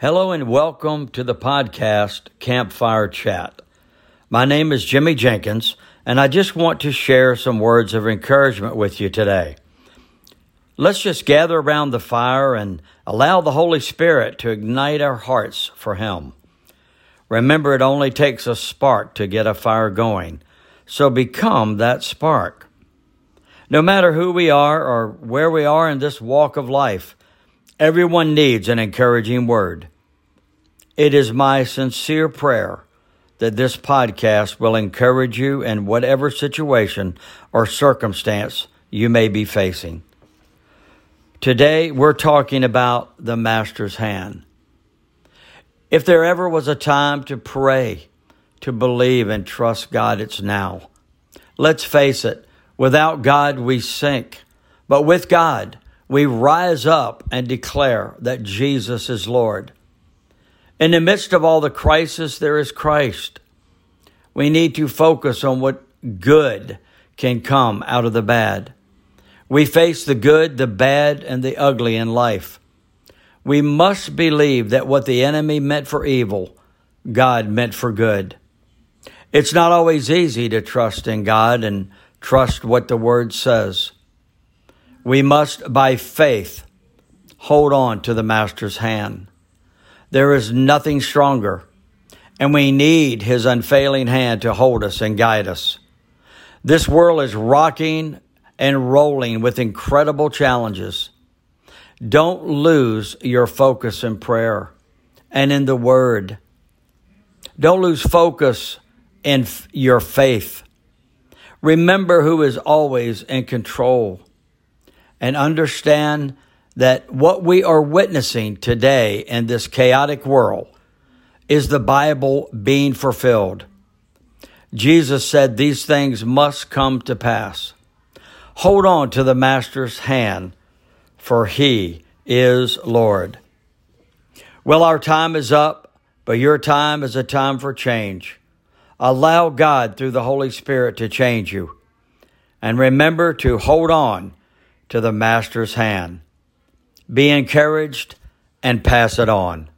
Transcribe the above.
Hello and welcome to the podcast Campfire Chat. My name is Jimmy Jenkins, and I just want to share some words of encouragement with you today. Let's just gather around the fire and allow the Holy Spirit to ignite our hearts for Him. Remember, it only takes a spark to get a fire going, so become that spark. No matter who we are or where we are in this walk of life, Everyone needs an encouraging word. It is my sincere prayer that this podcast will encourage you in whatever situation or circumstance you may be facing. Today, we're talking about the Master's hand. If there ever was a time to pray, to believe and trust God, it's now. Let's face it, without God, we sink. But with God, we rise up and declare that Jesus is Lord. In the midst of all the crisis, there is Christ. We need to focus on what good can come out of the bad. We face the good, the bad, and the ugly in life. We must believe that what the enemy meant for evil, God meant for good. It's not always easy to trust in God and trust what the Word says. We must, by faith, hold on to the Master's hand. There is nothing stronger, and we need His unfailing hand to hold us and guide us. This world is rocking and rolling with incredible challenges. Don't lose your focus in prayer and in the Word. Don't lose focus in your faith. Remember who is always in control and understand that what we are witnessing today in this chaotic world is the Bible being fulfilled. Jesus said these things must come to pass. Hold on to the Master's hand, for he is Lord. Well, our time is up, but your time is a time for change. Allow God through the Holy Spirit to change you. And remember to hold on to the Master's hand. Be encouraged and pass it on.